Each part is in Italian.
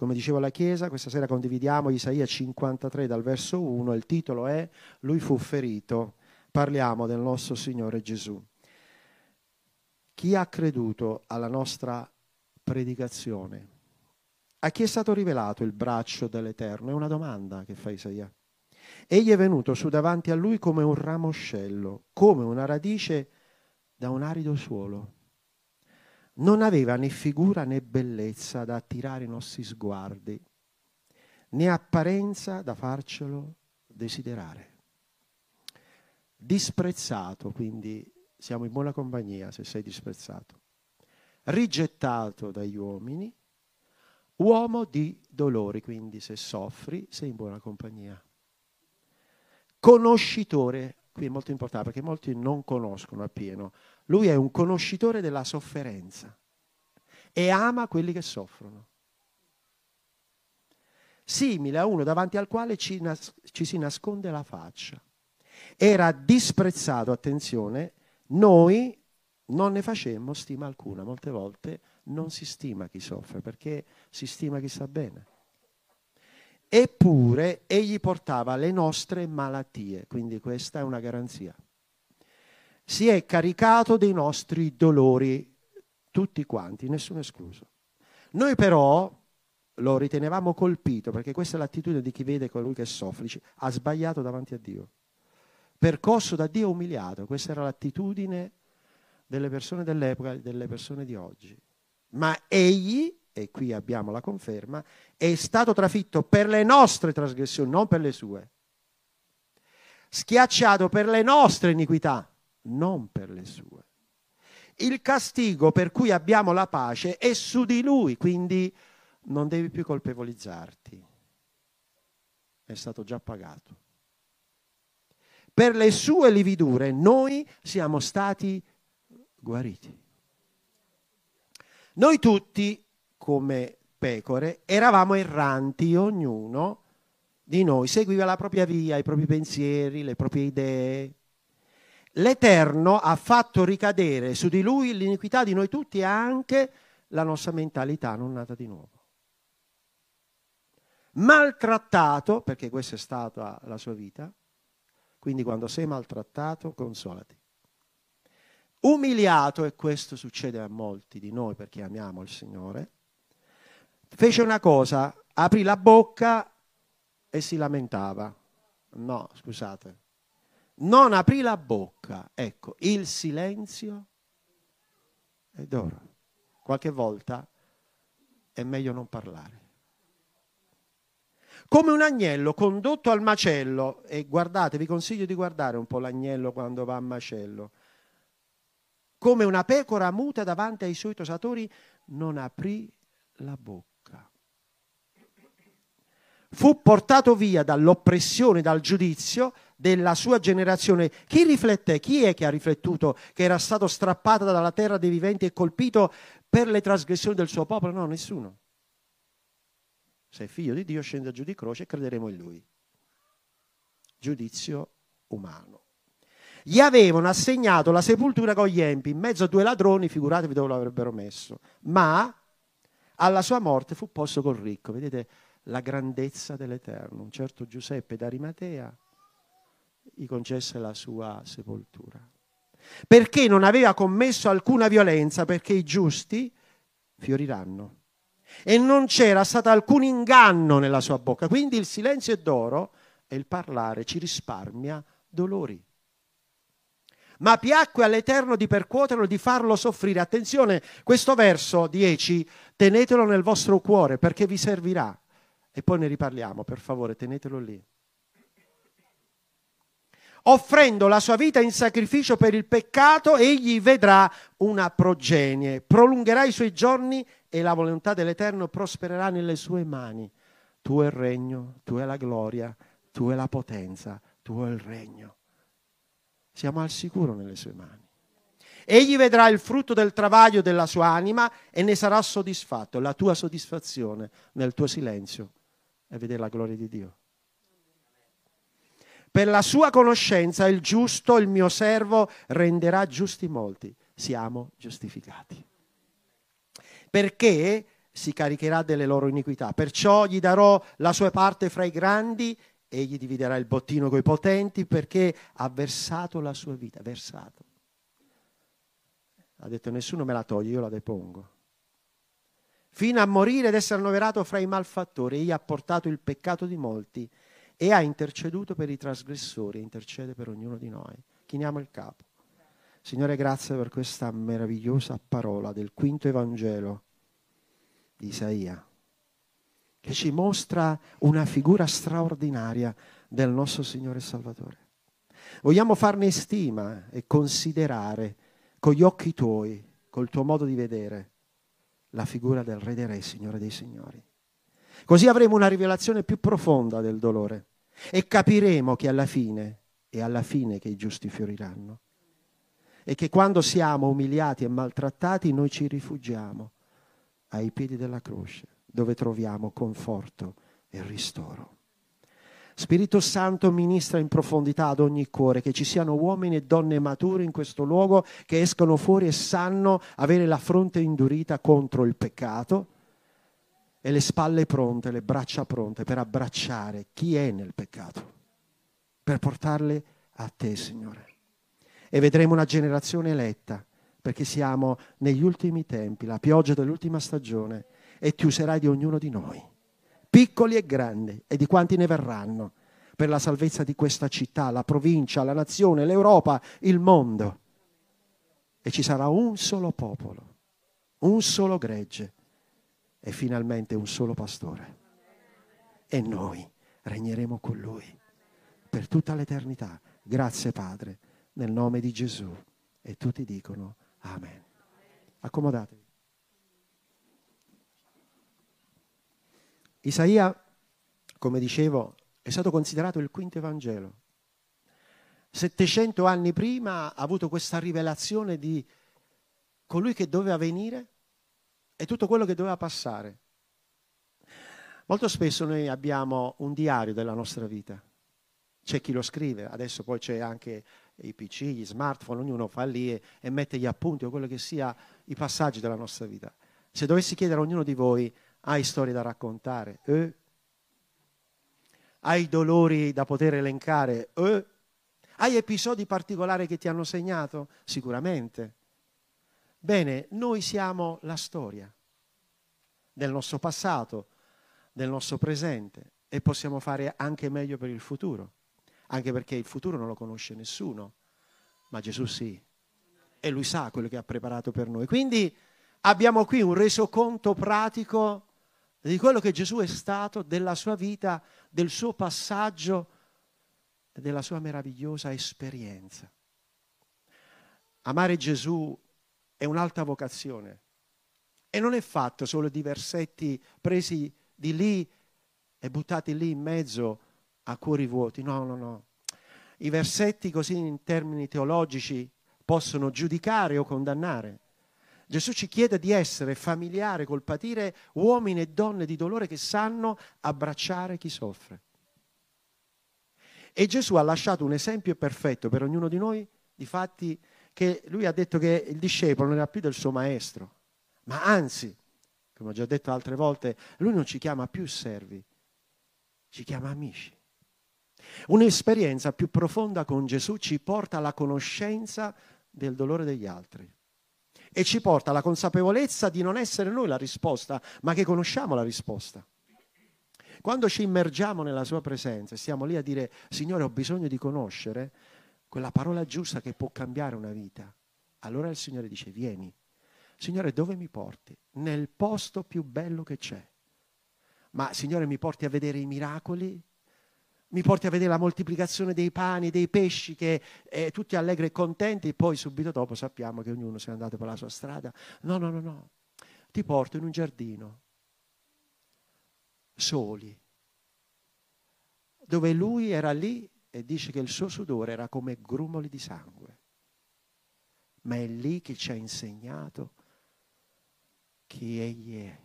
come dicevo alla Chiesa, questa sera condividiamo Isaia 53 dal verso 1, il titolo è Lui fu ferito. Parliamo del nostro Signore Gesù. Chi ha creduto alla nostra predicazione? A chi è stato rivelato il braccio dell'Eterno? È una domanda che fa Isaia. Egli è venuto su davanti a lui come un ramoscello, come una radice da un arido suolo non aveva né figura né bellezza da attirare i nostri sguardi, né apparenza da farcelo desiderare. Disprezzato, quindi siamo in buona compagnia se sei disprezzato. Rigettato dagli uomini, uomo di dolori, quindi se soffri sei in buona compagnia. Conoscitore, qui è molto importante perché molti non conoscono appieno lui è un conoscitore della sofferenza e ama quelli che soffrono. Simile a uno davanti al quale ci, nas- ci si nasconde la faccia. Era disprezzato, attenzione, noi non ne facemmo stima alcuna. Molte volte non si stima chi soffre perché si stima chi sta bene. Eppure egli portava le nostre malattie, quindi questa è una garanzia si è caricato dei nostri dolori, tutti quanti, nessuno escluso. Noi però lo ritenevamo colpito, perché questa è l'attitudine di chi vede colui che soffre, ha sbagliato davanti a Dio. Percosso da Dio umiliato, questa era l'attitudine delle persone dell'epoca e delle persone di oggi. Ma egli, e qui abbiamo la conferma, è stato trafitto per le nostre trasgressioni, non per le sue. Schiacciato per le nostre iniquità, non per le sue. Il castigo per cui abbiamo la pace è su di lui, quindi non devi più colpevolizzarti. È stato già pagato. Per le sue lividure noi siamo stati guariti. Noi tutti, come pecore, eravamo erranti, ognuno di noi seguiva la propria via, i propri pensieri, le proprie idee, l'Eterno ha fatto ricadere su di lui l'iniquità di noi tutti e anche la nostra mentalità non nata di nuovo. Maltrattato, perché questa è stata la sua vita, quindi quando sei maltrattato, consolati. Umiliato, e questo succede a molti di noi perché amiamo il Signore, fece una cosa, aprì la bocca e si lamentava. No, scusate, non aprì la bocca. Ecco, il silenzio è d'oro. Qualche volta è meglio non parlare. Come un agnello condotto al macello, e guardate, vi consiglio di guardare un po' l'agnello quando va a macello, come una pecora muta davanti ai suoi tosatori, non aprì la bocca fu portato via dall'oppressione, dal giudizio della sua generazione. Chi riflette? Chi è che ha riflettuto che era stato strappato dalla terra dei viventi e colpito per le trasgressioni del suo popolo? No, nessuno. Sei figlio di Dio, scende giù di croce e crederemo in lui. Giudizio umano. Gli avevano assegnato la sepoltura con gli empi in mezzo a due ladroni, figuratevi dove lo avrebbero messo. Ma alla sua morte fu posto col ricco. Vedete? la grandezza dell'Eterno. Un certo Giuseppe d'Arimatea gli concesse la sua sepoltura. Perché non aveva commesso alcuna violenza, perché i giusti fioriranno. E non c'era stato alcun inganno nella sua bocca. Quindi il silenzio è d'oro e il parlare ci risparmia dolori. Ma piacque all'Eterno di percuoterlo, di farlo soffrire. Attenzione, questo verso 10, tenetelo nel vostro cuore perché vi servirà e poi ne riparliamo, per favore, tenetelo lì. Offrendo la sua vita in sacrificio per il peccato, egli vedrà una progenie, prolungherà i suoi giorni e la volontà dell'Eterno prospererà nelle sue mani. Tu è il regno, tu è la gloria, tu è la potenza, tu è il regno. Siamo al sicuro nelle sue mani. Egli vedrà il frutto del travaglio della sua anima e ne sarà soddisfatto, la tua soddisfazione nel tuo silenzio e vedere la gloria di Dio. Per la sua conoscenza il giusto, il mio servo, renderà giusti molti. Siamo giustificati. Perché si caricherà delle loro iniquità. Perciò gli darò la sua parte fra i grandi, egli dividerà il bottino coi potenti perché ha versato la sua vita, versato. Ha detto nessuno me la toglie, io la depongo. Fino a morire ed essere annoverato fra i malfattori, egli ha portato il peccato di molti e ha interceduto per i trasgressori intercede per ognuno di noi. Chiniamo il capo. Signore, grazie per questa meravigliosa parola del quinto Evangelo di Isaia, che ci mostra una figura straordinaria del nostro Signore e Salvatore. Vogliamo farne stima e considerare con gli occhi tuoi, col tuo modo di vedere, la figura del Re dei Re, Signore dei Signori. Così avremo una rivelazione più profonda del dolore e capiremo che alla fine è alla fine che i giusti fioriranno e che quando siamo umiliati e maltrattati noi ci rifugiamo ai piedi della croce dove troviamo conforto e ristoro. Spirito Santo ministra in profondità ad ogni cuore, che ci siano uomini e donne maturi in questo luogo che escono fuori e sanno avere la fronte indurita contro il peccato e le spalle pronte, le braccia pronte per abbracciare chi è nel peccato, per portarle a te, Signore. E vedremo una generazione eletta, perché siamo negli ultimi tempi, la pioggia dell'ultima stagione, e ti userai di ognuno di noi, piccoli e grandi, e di quanti ne verranno, per la salvezza di questa città, la provincia, la nazione, l'Europa, il mondo. E ci sarà un solo popolo, un solo gregge e finalmente un solo pastore. E noi regneremo con lui per tutta l'eternità. Grazie Padre, nel nome di Gesù. E tutti dicono Amen. Accomodatevi. Isaia, come dicevo, è stato considerato il quinto Evangelo. 700 anni prima ha avuto questa rivelazione di colui che doveva venire e tutto quello che doveva passare. Molto spesso noi abbiamo un diario della nostra vita. C'è chi lo scrive, adesso poi c'è anche i PC, gli smartphone, ognuno fa lì e, e mette gli appunti o quello che sia i passaggi della nostra vita. Se dovessi chiedere a ognuno di voi, hai storie da raccontare? Eh? Hai dolori da poter elencare? Eh? Hai episodi particolari che ti hanno segnato? Sicuramente. Bene, noi siamo la storia del nostro passato, del nostro presente e possiamo fare anche meglio per il futuro, anche perché il futuro non lo conosce nessuno, ma Gesù sì, e lui sa quello che ha preparato per noi. Quindi abbiamo qui un resoconto pratico di quello che Gesù è stato, della sua vita, del suo passaggio e della sua meravigliosa esperienza. Amare Gesù è un'alta vocazione e non è fatto solo di versetti presi di lì e buttati lì in mezzo a cuori vuoti. No, no, no. I versetti così in termini teologici possono giudicare o condannare. Gesù ci chiede di essere familiare col patire uomini e donne di dolore che sanno abbracciare chi soffre. E Gesù ha lasciato un esempio perfetto per ognuno di noi, di fatti che lui ha detto che il discepolo non era più del suo maestro, ma anzi, come ho già detto altre volte, lui non ci chiama più servi, ci chiama amici. Un'esperienza più profonda con Gesù ci porta alla conoscenza del dolore degli altri e ci porta alla consapevolezza di non essere noi la risposta, ma che conosciamo la risposta. Quando ci immergiamo nella sua presenza e stiamo lì a dire, Signore, ho bisogno di conoscere, quella parola giusta che può cambiare una vita. Allora il Signore dice, vieni. Signore, dove mi porti? Nel posto più bello che c'è. Ma Signore, mi porti a vedere i miracoli? Mi porti a vedere la moltiplicazione dei pani, dei pesci, che eh, tutti allegri e contenti, poi subito dopo sappiamo che ognuno si è andato per la sua strada. No, no, no, no. Ti porto in un giardino, soli, dove lui era lì e dice che il suo sudore era come grumoli di sangue. Ma è lì che ci ha insegnato chi egli è.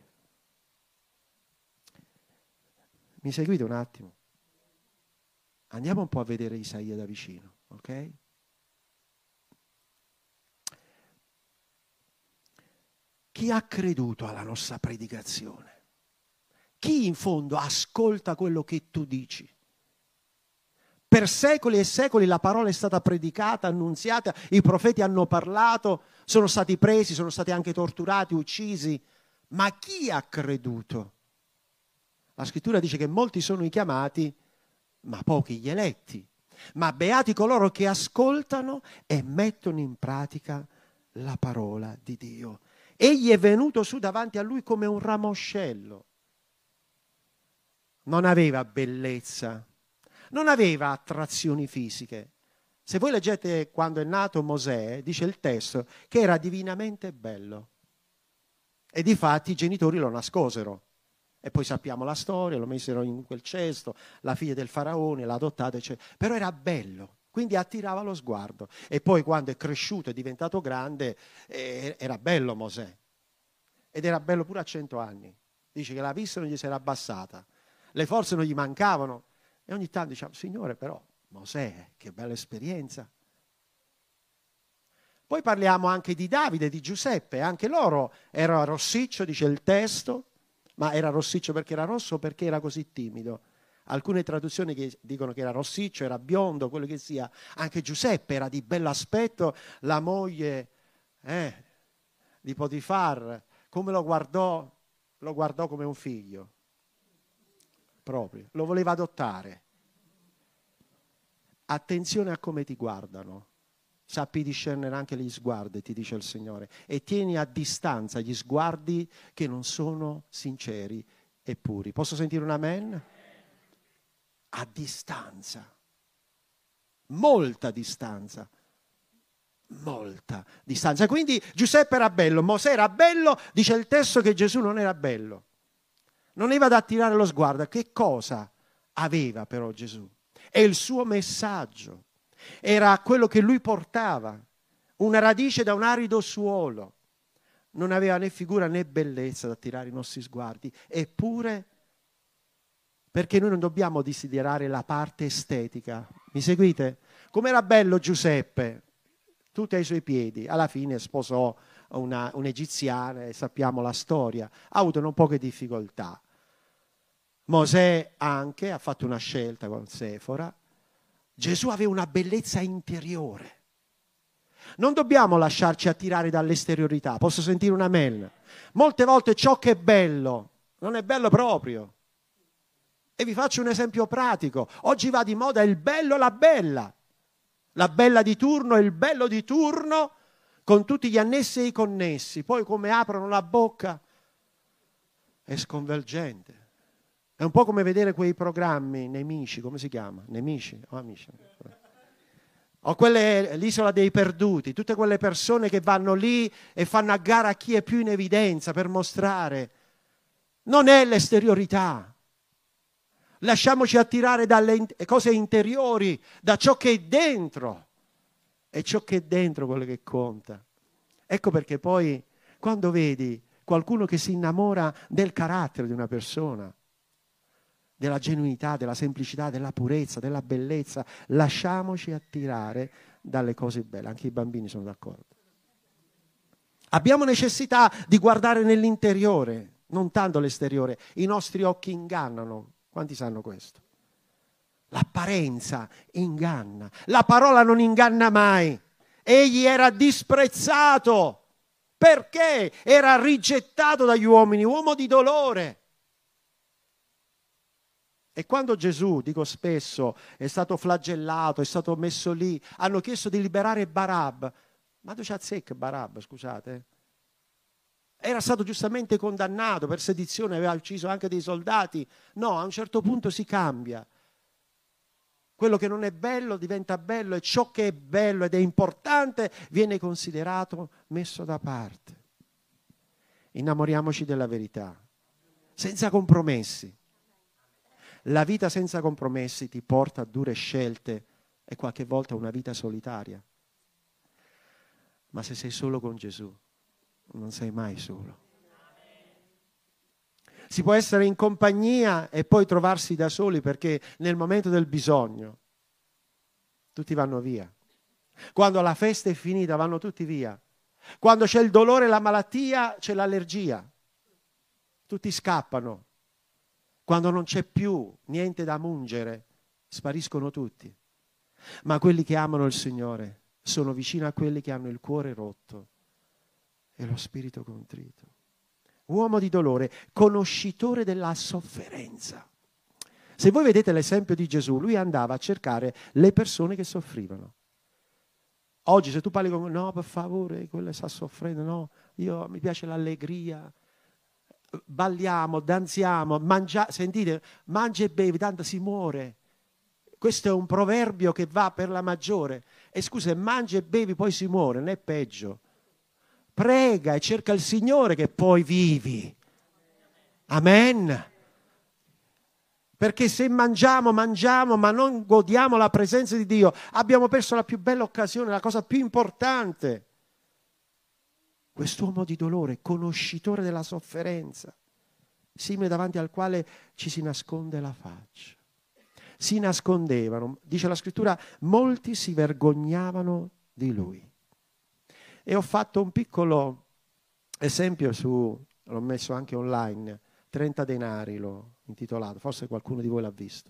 Mi seguite un attimo? Andiamo un po' a vedere Isaia da vicino, ok? chi ha creduto alla nostra predicazione? Chi in fondo ascolta quello che tu dici? Per secoli e secoli la parola è stata predicata, annunziata, i profeti hanno parlato, sono stati presi, sono stati anche torturati, uccisi, ma chi ha creduto? La scrittura dice che molti sono i chiamati, ma pochi gli eletti. Ma beati coloro che ascoltano e mettono in pratica la parola di Dio. Egli è venuto su davanti a lui come un ramoscello. Non aveva bellezza, non aveva attrazioni fisiche. Se voi leggete quando è nato Mosè, dice il testo che era divinamente bello. E di fatti i genitori lo nascosero. E poi sappiamo la storia, lo messero in quel cesto, la figlia del faraone l'ha adottato, eccetera. Però era bello, quindi attirava lo sguardo. E poi quando è cresciuto e diventato grande, eh, era bello Mosè. Ed era bello pure a cento anni. Dice che la vista non gli si era abbassata, le forze non gli mancavano. E ogni tanto diciamo, Signore però, Mosè, che bella esperienza. Poi parliamo anche di Davide, di Giuseppe, anche loro erano rossiccio, dice il testo, ma era rossiccio perché era rosso o perché era così timido. Alcune traduzioni che dicono che era rossiccio, era biondo, quello che sia. Anche Giuseppe era di bell'aspetto, la moglie eh, di Potifar, come lo guardò? Lo guardò come un figlio, proprio, lo voleva adottare. Attenzione a come ti guardano sappi discernere anche gli sguardi, ti dice il Signore, e tieni a distanza gli sguardi che non sono sinceri e puri. Posso sentire un amen? A distanza, molta distanza, molta distanza. Quindi Giuseppe era bello, Mosè era bello, dice il testo che Gesù non era bello. Non aveva da attirare lo sguardo. Che cosa aveva però Gesù? È il suo messaggio era quello che lui portava, una radice da un arido suolo. Non aveva né figura né bellezza da attirare i nostri sguardi, eppure perché noi non dobbiamo desiderare la parte estetica. Mi seguite? Com'era bello Giuseppe, tutti ai suoi piedi, alla fine sposò una, un'egiziana e sappiamo la storia, ha avuto non poche difficoltà. Mosè anche ha fatto una scelta con Sefora, Gesù aveva una bellezza interiore. Non dobbiamo lasciarci attirare dall'esteriorità. Posso sentire un amen? Molte volte ciò che è bello non è bello proprio. E vi faccio un esempio pratico. Oggi va di moda il bello e la bella. La bella di turno e il bello di turno con tutti gli annessi e i connessi. Poi come aprono la bocca è sconvolgente. È un po' come vedere quei programmi nemici, come si chiama? Nemici o amici? O quelle, l'isola dei perduti, tutte quelle persone che vanno lì e fanno a gara chi è più in evidenza per mostrare. Non è l'esteriorità. Lasciamoci attirare dalle cose interiori, da ciò che è dentro. È ciò che è dentro quello che conta. Ecco perché poi quando vedi qualcuno che si innamora del carattere di una persona, della genuinità, della semplicità, della purezza, della bellezza. Lasciamoci attirare dalle cose belle. Anche i bambini sono d'accordo. Abbiamo necessità di guardare nell'interiore, non tanto l'esteriore. I nostri occhi ingannano. Quanti sanno questo? L'apparenza inganna. La parola non inganna mai. Egli era disprezzato perché era rigettato dagli uomini, uomo di dolore e quando Gesù, dico spesso, è stato flagellato, è stato messo lì, hanno chiesto di liberare Barab. Ma dove c'è zecca Barab, scusate? Era stato giustamente condannato per sedizione, aveva ucciso anche dei soldati. No, a un certo punto si cambia. Quello che non è bello diventa bello e ciò che è bello ed è importante viene considerato messo da parte. Innamoriamoci della verità, senza compromessi. La vita senza compromessi ti porta a dure scelte e qualche volta a una vita solitaria. Ma se sei solo con Gesù, non sei mai solo. Si può essere in compagnia e poi trovarsi da soli perché nel momento del bisogno tutti vanno via. Quando la festa è finita vanno tutti via. Quando c'è il dolore la malattia, c'è l'allergia. Tutti scappano. Quando non c'è più niente da mungere, spariscono tutti. Ma quelli che amano il Signore sono vicino a quelli che hanno il cuore rotto e lo spirito contrito. Uomo di dolore, conoscitore della sofferenza. Se voi vedete l'esempio di Gesù, lui andava a cercare le persone che soffrivano. Oggi se tu parli con no, per favore, quello sta soffrendo, no, io mi piace l'allegria, balliamo, danziamo, mangia, sentite, mangia e bevi, tanto si muore. Questo è un proverbio che va per la maggiore. E scusa, mangia e bevi, poi si muore, non è peggio. Prega e cerca il Signore che poi vivi. Amen. Perché se mangiamo, mangiamo, ma non godiamo la presenza di Dio, abbiamo perso la più bella occasione, la cosa più importante. Quest'uomo di dolore, conoscitore della sofferenza, simile davanti al quale ci si nasconde la faccia. Si nascondevano, dice la scrittura, molti si vergognavano di lui. E ho fatto un piccolo esempio su, l'ho messo anche online, 30 denari l'ho intitolato, forse qualcuno di voi l'ha visto.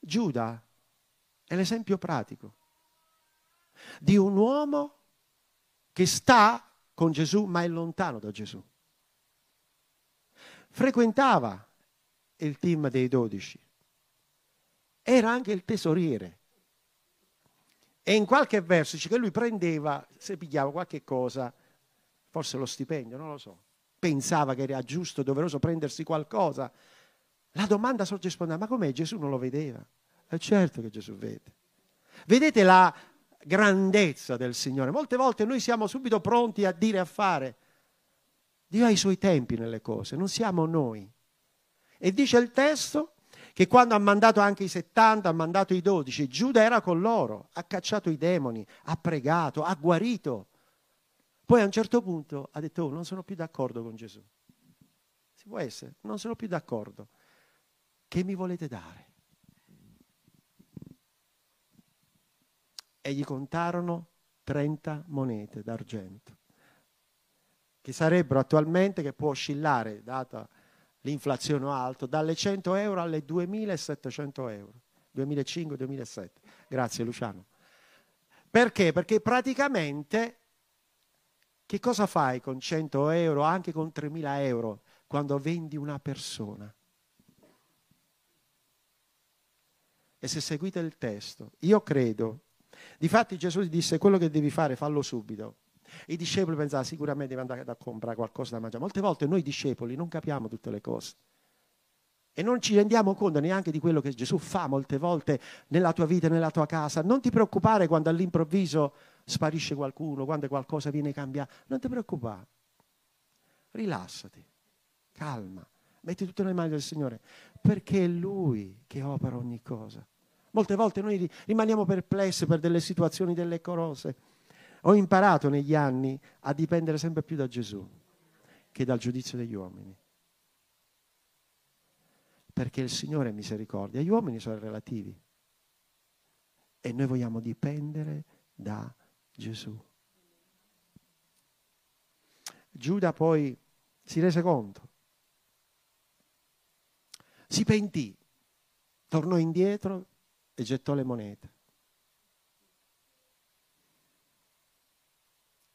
Giuda è l'esempio pratico di un uomo che sta con Gesù ma è lontano da Gesù. Frequentava il team dei dodici, era anche il tesoriere. E in qualche verso dice che lui prendeva, se pigliava qualche cosa, forse lo stipendio, non lo so, pensava che era giusto, doveroso prendersi qualcosa. La domanda sorge spontanea, ma com'è? Gesù non lo vedeva? È certo che Gesù vede. Vedete la grandezza del Signore. Molte volte noi siamo subito pronti a dire a fare. Dio ha i suoi tempi nelle cose, non siamo noi. E dice il testo che quando ha mandato anche i 70, ha mandato i 12, Giuda era con loro, ha cacciato i demoni, ha pregato, ha guarito. Poi a un certo punto ha detto, oh, non sono più d'accordo con Gesù. Si può essere, non sono più d'accordo. Che mi volete dare? E gli contarono 30 monete d'argento, che sarebbero attualmente, che può oscillare, data l'inflazione alta, dalle 100 euro alle 2700 euro, 2005-2007. Grazie Luciano. Perché? Perché praticamente che cosa fai con 100 euro, anche con 3.000 euro, quando vendi una persona? E se seguite il testo, io credo, difatti Gesù disse quello che devi fare, fallo subito. I discepoli pensavano sicuramente devi andare a comprare qualcosa da mangiare. Molte volte noi discepoli non capiamo tutte le cose. E non ci rendiamo conto neanche di quello che Gesù fa molte volte nella tua vita, nella tua casa. Non ti preoccupare quando all'improvviso sparisce qualcuno, quando qualcosa viene cambiato, non ti preoccupare. Rilassati, calma, metti tutto nelle mani del Signore, perché è Lui che opera ogni cosa. Molte volte noi rimaniamo perplessi per delle situazioni, delle cose. Ho imparato negli anni a dipendere sempre più da Gesù che dal giudizio degli uomini. Perché il Signore è misericordia, gli uomini sono relativi. E noi vogliamo dipendere da Gesù. Giuda poi si rese conto, si pentì, tornò indietro e gettò le monete.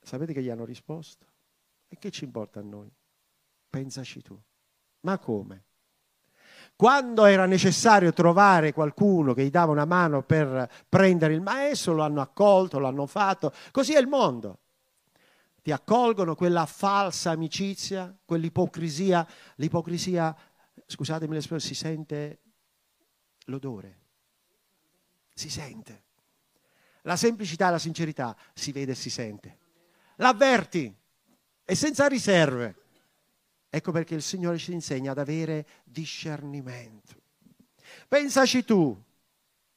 Sapete che gli hanno risposto? E che ci importa a noi? Pensaci tu. Ma come? Quando era necessario trovare qualcuno che gli dava una mano per prendere il maestro, lo hanno accolto, lo hanno fatto. Così è il mondo. Ti accolgono quella falsa amicizia, quell'ipocrisia. L'ipocrisia, scusatemi l'espressione, si sente l'odore. Si sente. La semplicità e la sincerità si vede e si sente. L'avverti e senza riserve. Ecco perché il Signore ci insegna ad avere discernimento. Pensaci tu.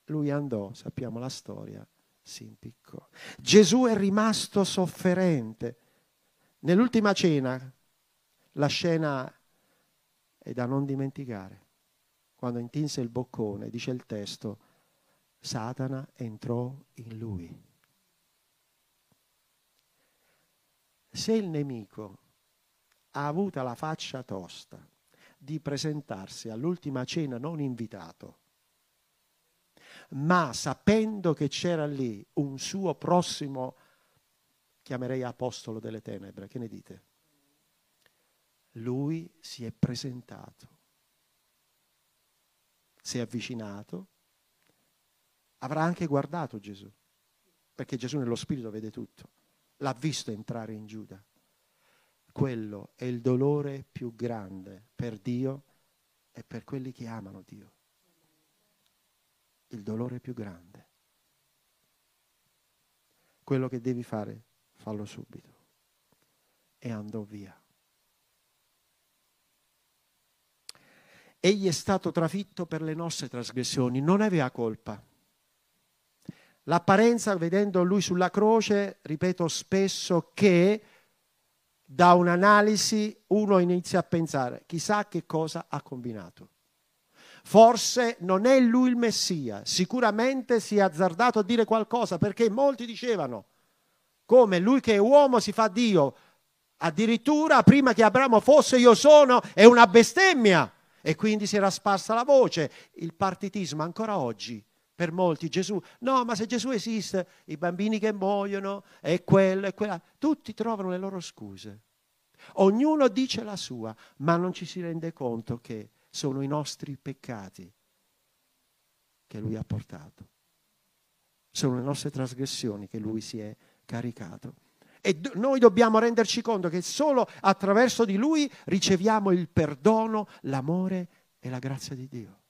Lui andò, sappiamo la storia, si impiccò. Gesù è rimasto sofferente. Nell'ultima cena, la scena è da non dimenticare. Quando intinse il boccone, dice il testo, Satana entrò in lui. Se il nemico ha avuto la faccia tosta di presentarsi all'ultima cena non invitato, ma sapendo che c'era lì un suo prossimo, chiamerei apostolo delle tenebre, che ne dite? Lui si è presentato, si è avvicinato, avrà anche guardato Gesù, perché Gesù nello spirito vede tutto, l'ha visto entrare in Giuda. Quello è il dolore più grande per Dio e per quelli che amano Dio il dolore più grande. Quello che devi fare, fallo subito. E andò via. Egli è stato trafitto per le nostre trasgressioni, non aveva colpa. L'apparenza, vedendo lui sulla croce, ripeto spesso che da un'analisi uno inizia a pensare, chissà che cosa ha combinato. Forse non è lui il Messia, sicuramente si è azzardato a dire qualcosa perché molti dicevano come lui che è uomo si fa Dio. Addirittura prima che Abramo fosse io sono è una bestemmia e quindi si era sparsa la voce. Il partitismo ancora oggi per molti Gesù, no, ma se Gesù esiste, i bambini che muoiono, è quello e quella, tutti trovano le loro scuse. Ognuno dice la sua, ma non ci si rende conto che sono i nostri peccati che lui ha portato. Sono le nostre trasgressioni che lui si è caricato. E do- noi dobbiamo renderci conto che solo attraverso di lui riceviamo il perdono, l'amore e la grazia di Dio.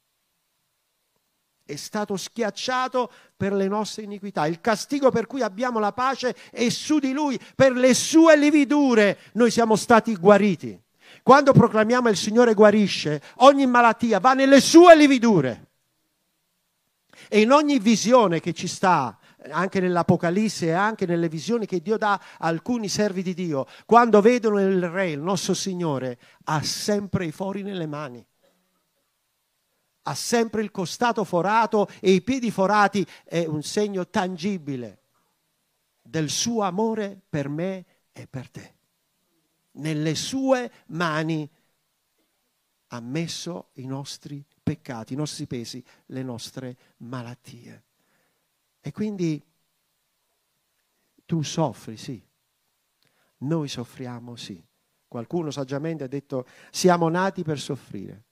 È stato schiacciato per le nostre iniquità. Il castigo per cui abbiamo la pace è su di lui. Per le sue lividure noi siamo stati guariti. Quando proclamiamo il Signore guarisce, ogni malattia va nelle sue lividure. E in ogni visione che ci sta, anche nell'Apocalisse e anche nelle visioni che Dio dà a alcuni servi di Dio, quando vedono il Re, il nostro Signore, ha sempre i fori nelle mani. Ha sempre il costato forato e i piedi forati, è un segno tangibile del suo amore per me e per te nelle sue mani ha messo i nostri peccati, i nostri pesi, le nostre malattie. E quindi tu soffri, sì. Noi soffriamo, sì. Qualcuno saggiamente ha detto siamo nati per soffrire.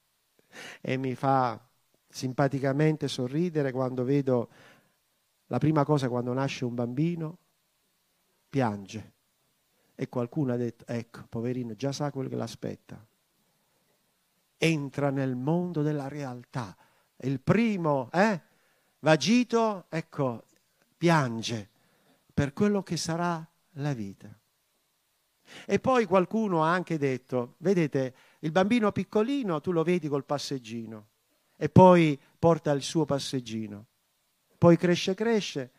E mi fa simpaticamente sorridere quando vedo la prima cosa quando nasce un bambino, piange. E qualcuno ha detto, ecco, poverino, già sa quello che l'aspetta. Entra nel mondo della realtà. Il primo, eh, vagito, ecco, piange per quello che sarà la vita. E poi qualcuno ha anche detto, vedete, il bambino piccolino tu lo vedi col passeggino e poi porta il suo passeggino. Poi cresce, cresce,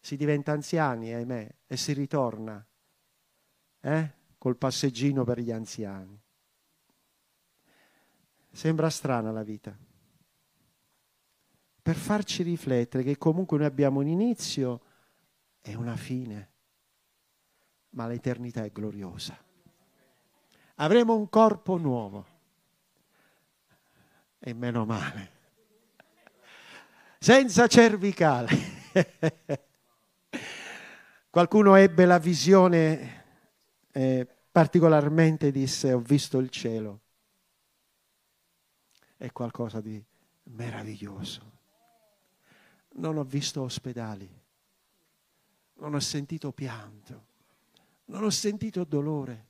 si diventa anziani, ahimè, e si ritorna eh? col passeggino per gli anziani. Sembra strana la vita. Per farci riflettere che comunque noi abbiamo un inizio e una fine, ma l'eternità è gloriosa. Avremo un corpo nuovo e meno male, senza cervicale. Qualcuno ebbe la visione eh, particolarmente disse ho visto il cielo. È qualcosa di meraviglioso. Non ho visto ospedali, non ho sentito pianto, non ho sentito dolore,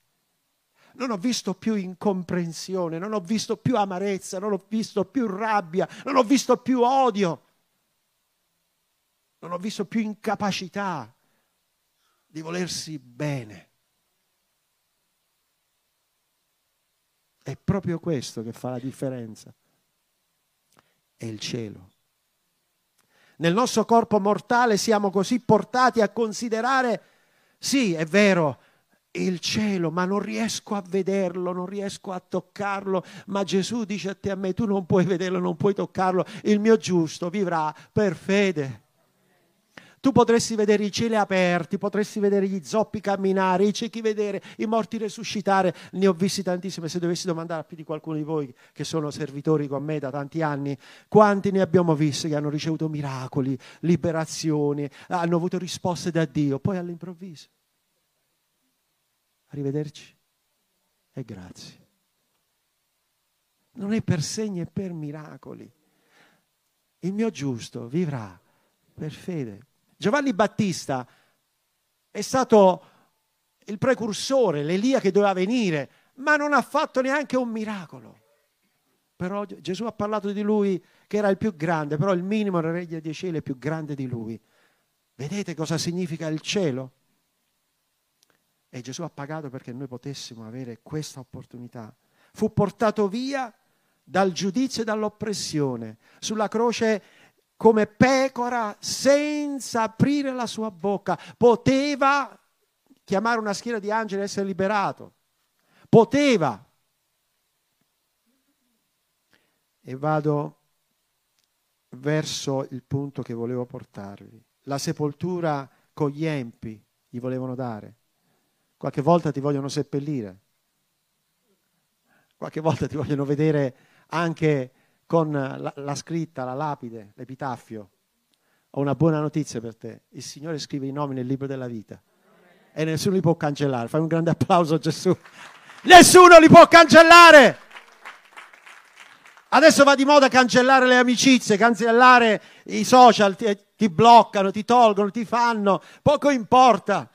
non ho visto più incomprensione, non ho visto più amarezza, non ho visto più rabbia, non ho visto più odio, non ho visto più incapacità di volersi bene. È proprio questo che fa la differenza. È il cielo. Nel nostro corpo mortale siamo così portati a considerare, sì, è vero, il cielo, ma non riesco a vederlo, non riesco a toccarlo, ma Gesù dice a te a me, tu non puoi vederlo, non puoi toccarlo, il mio giusto vivrà per fede. Tu potresti vedere i cieli aperti, potresti vedere gli zoppi camminare, i ciechi vedere, i morti resuscitare. Ne ho visti tantissimi. Se dovessi domandare a più di qualcuno di voi che sono servitori con me da tanti anni, quanti ne abbiamo visti che hanno ricevuto miracoli, liberazioni, hanno avuto risposte da Dio, poi all'improvviso. Arrivederci e grazie. Non è per segni, è per miracoli. Il mio giusto vivrà per fede. Giovanni Battista è stato il precursore, l'Elia che doveva venire, ma non ha fatto neanche un miracolo. Però Gesù ha parlato di lui che era il più grande, però il minimo del regno dei cieli è più grande di lui. Vedete cosa significa il cielo? E Gesù ha pagato perché noi potessimo avere questa opportunità. Fu portato via dal giudizio e dall'oppressione. Sulla croce come pecora senza aprire la sua bocca. Poteva chiamare una schiera di angeli e essere liberato. Poteva. E vado verso il punto che volevo portarvi. La sepoltura con gli empi gli volevano dare. Qualche volta ti vogliono seppellire. Qualche volta ti vogliono vedere anche con la, la scritta, la lapide, l'epitaffio. Ho una buona notizia per te. Il Signore scrive i nomi nel libro della vita. E nessuno li può cancellare. Fai un grande applauso a Gesù. Nessuno li può cancellare. Adesso va di moda cancellare le amicizie, cancellare i social, ti, ti bloccano, ti tolgono, ti fanno, poco importa.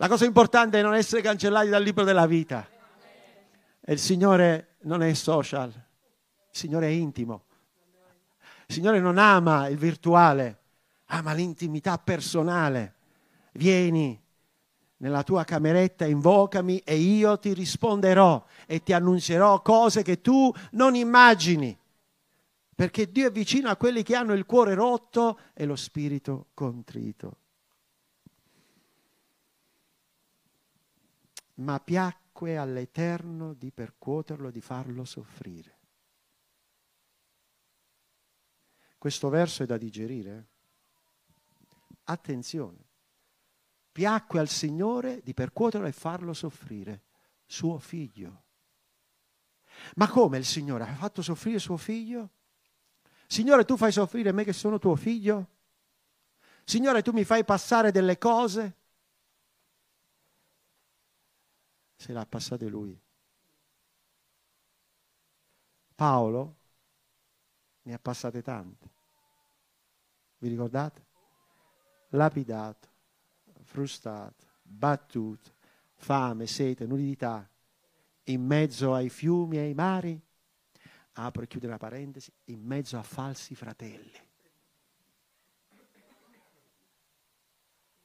La cosa importante è non essere cancellati dal libro della vita. E il Signore non è social, il Signore è intimo. Il Signore non ama il virtuale, ama l'intimità personale. Vieni nella tua cameretta, invocami e io ti risponderò e ti annunzierò cose che tu non immagini. Perché Dio è vicino a quelli che hanno il cuore rotto e lo spirito contrito. Ma piacque all'Eterno di percuoterlo, di farlo soffrire. Questo verso è da digerire. Attenzione. Piacque al Signore di percuoterlo e farlo soffrire, suo figlio. Ma come il Signore ha fatto soffrire suo figlio? Signore, tu fai soffrire me che sono tuo figlio? Signore, tu mi fai passare delle cose? Se l'ha passate lui. Paolo ne ha passate tante. Vi ricordate? Lapidato, frustato, battuto, fame, sete, nudità, in mezzo ai fiumi e ai mari, apro e chiudo la parentesi, in mezzo a falsi fratelli.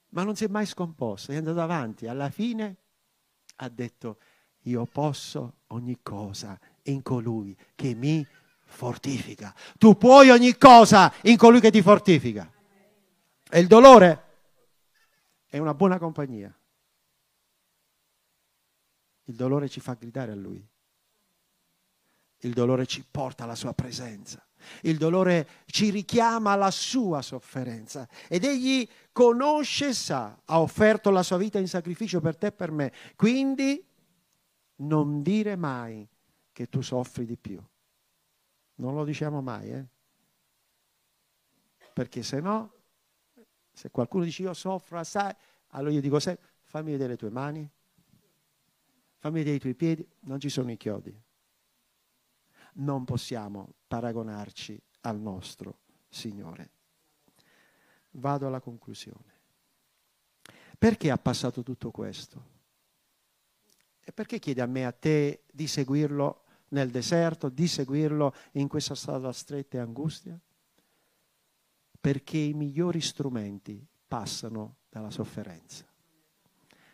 Ma non si è mai scomposto, è andato avanti, alla fine ha detto io posso ogni cosa in colui che mi fortifica. Tu puoi ogni cosa in colui che ti fortifica. E il dolore è una buona compagnia. Il dolore ci fa gridare a lui. Il dolore ci porta alla sua presenza. Il dolore ci richiama alla sua sofferenza ed egli conosce e sa, ha offerto la sua vita in sacrificio per te e per me. Quindi non dire mai che tu soffri di più. Non lo diciamo mai, eh? Perché se no, se qualcuno dice io soffro assai, allora io dico sempre fammi vedere le tue mani, fammi vedere i tuoi piedi, non ci sono i chiodi non possiamo paragonarci al nostro Signore. Vado alla conclusione. Perché ha passato tutto questo? E perché chiede a me e a te di seguirlo nel deserto, di seguirlo in questa strada stretta e angustia? Perché i migliori strumenti passano dalla sofferenza.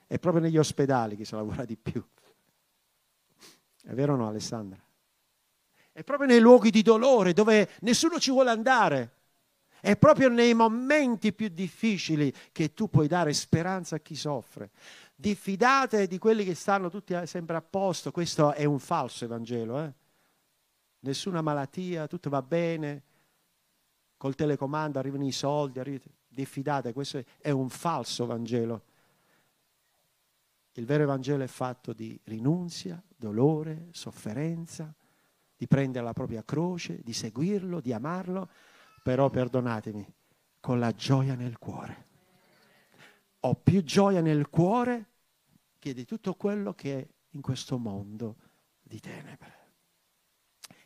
È proprio negli ospedali che si lavora di più. È vero o no, Alessandra? È proprio nei luoghi di dolore dove nessuno ci vuole andare. È proprio nei momenti più difficili che tu puoi dare speranza a chi soffre. Diffidate di quelli che stanno tutti sempre a posto. Questo è un falso Evangelo. Eh? Nessuna malattia, tutto va bene. col telecomando arrivano i soldi, arrivano... diffidate, questo è un falso Vangelo. Il vero Vangelo è fatto di rinunzia, dolore, sofferenza, di prendere la propria croce, di seguirlo, di amarlo, però perdonatemi, con la gioia nel cuore. Ho più gioia nel cuore che di tutto quello che è in questo mondo di tenebre.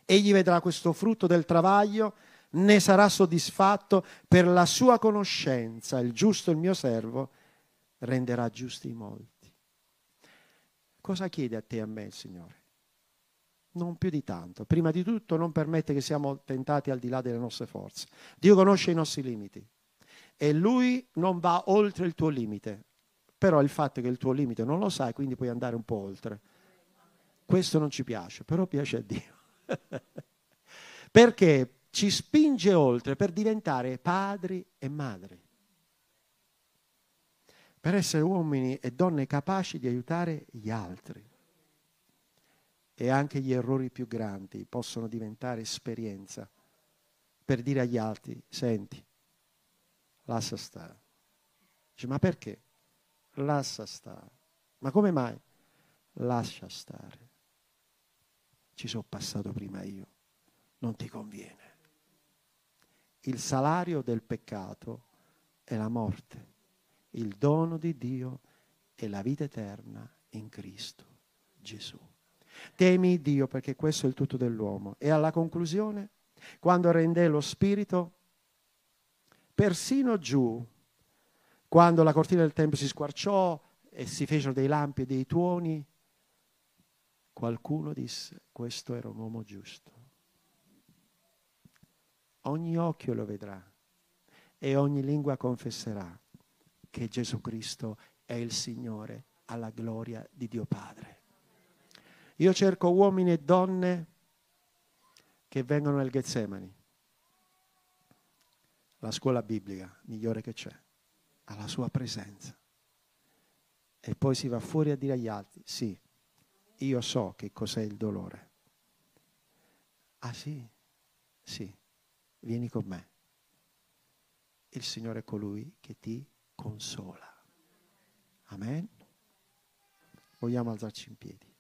Egli vedrà questo frutto del travaglio ne sarà soddisfatto per la sua conoscenza. Il giusto, il mio servo, renderà giusti molti. Cosa chiede a te e a me il Signore? Non più di tanto. Prima di tutto non permette che siamo tentati al di là delle nostre forze. Dio conosce i nostri limiti e Lui non va oltre il tuo limite. Però il fatto che il tuo limite non lo sai, quindi puoi andare un po' oltre. Questo non ci piace, però piace a Dio. Perché ci spinge oltre per diventare padri e madri, per essere uomini e donne capaci di aiutare gli altri. E anche gli errori più grandi possono diventare esperienza per dire agli altri, senti, lascia stare. Dice, ma perché? Lascia stare. Ma come mai? Lascia stare. Ci sono passato prima io. Non ti conviene il salario del peccato è la morte, il dono di Dio è la vita eterna in Cristo Gesù. Temi Dio perché questo è il tutto dell'uomo. E alla conclusione, quando rende lo spirito, persino giù, quando la cortina del Tempio si squarciò e si fecero dei lampi e dei tuoni, qualcuno disse, questo era un uomo giusto ogni occhio lo vedrà e ogni lingua confesserà che Gesù Cristo è il Signore alla gloria di Dio Padre. Io cerco uomini e donne che vengono nel Getsemani, la scuola biblica migliore che c'è, alla sua presenza. E poi si va fuori a dire agli altri, sì, io so che cos'è il dolore. Ah sì, sì vieni con me. Il Signore è colui che ti consola. Amen. Vogliamo alzarci in piedi.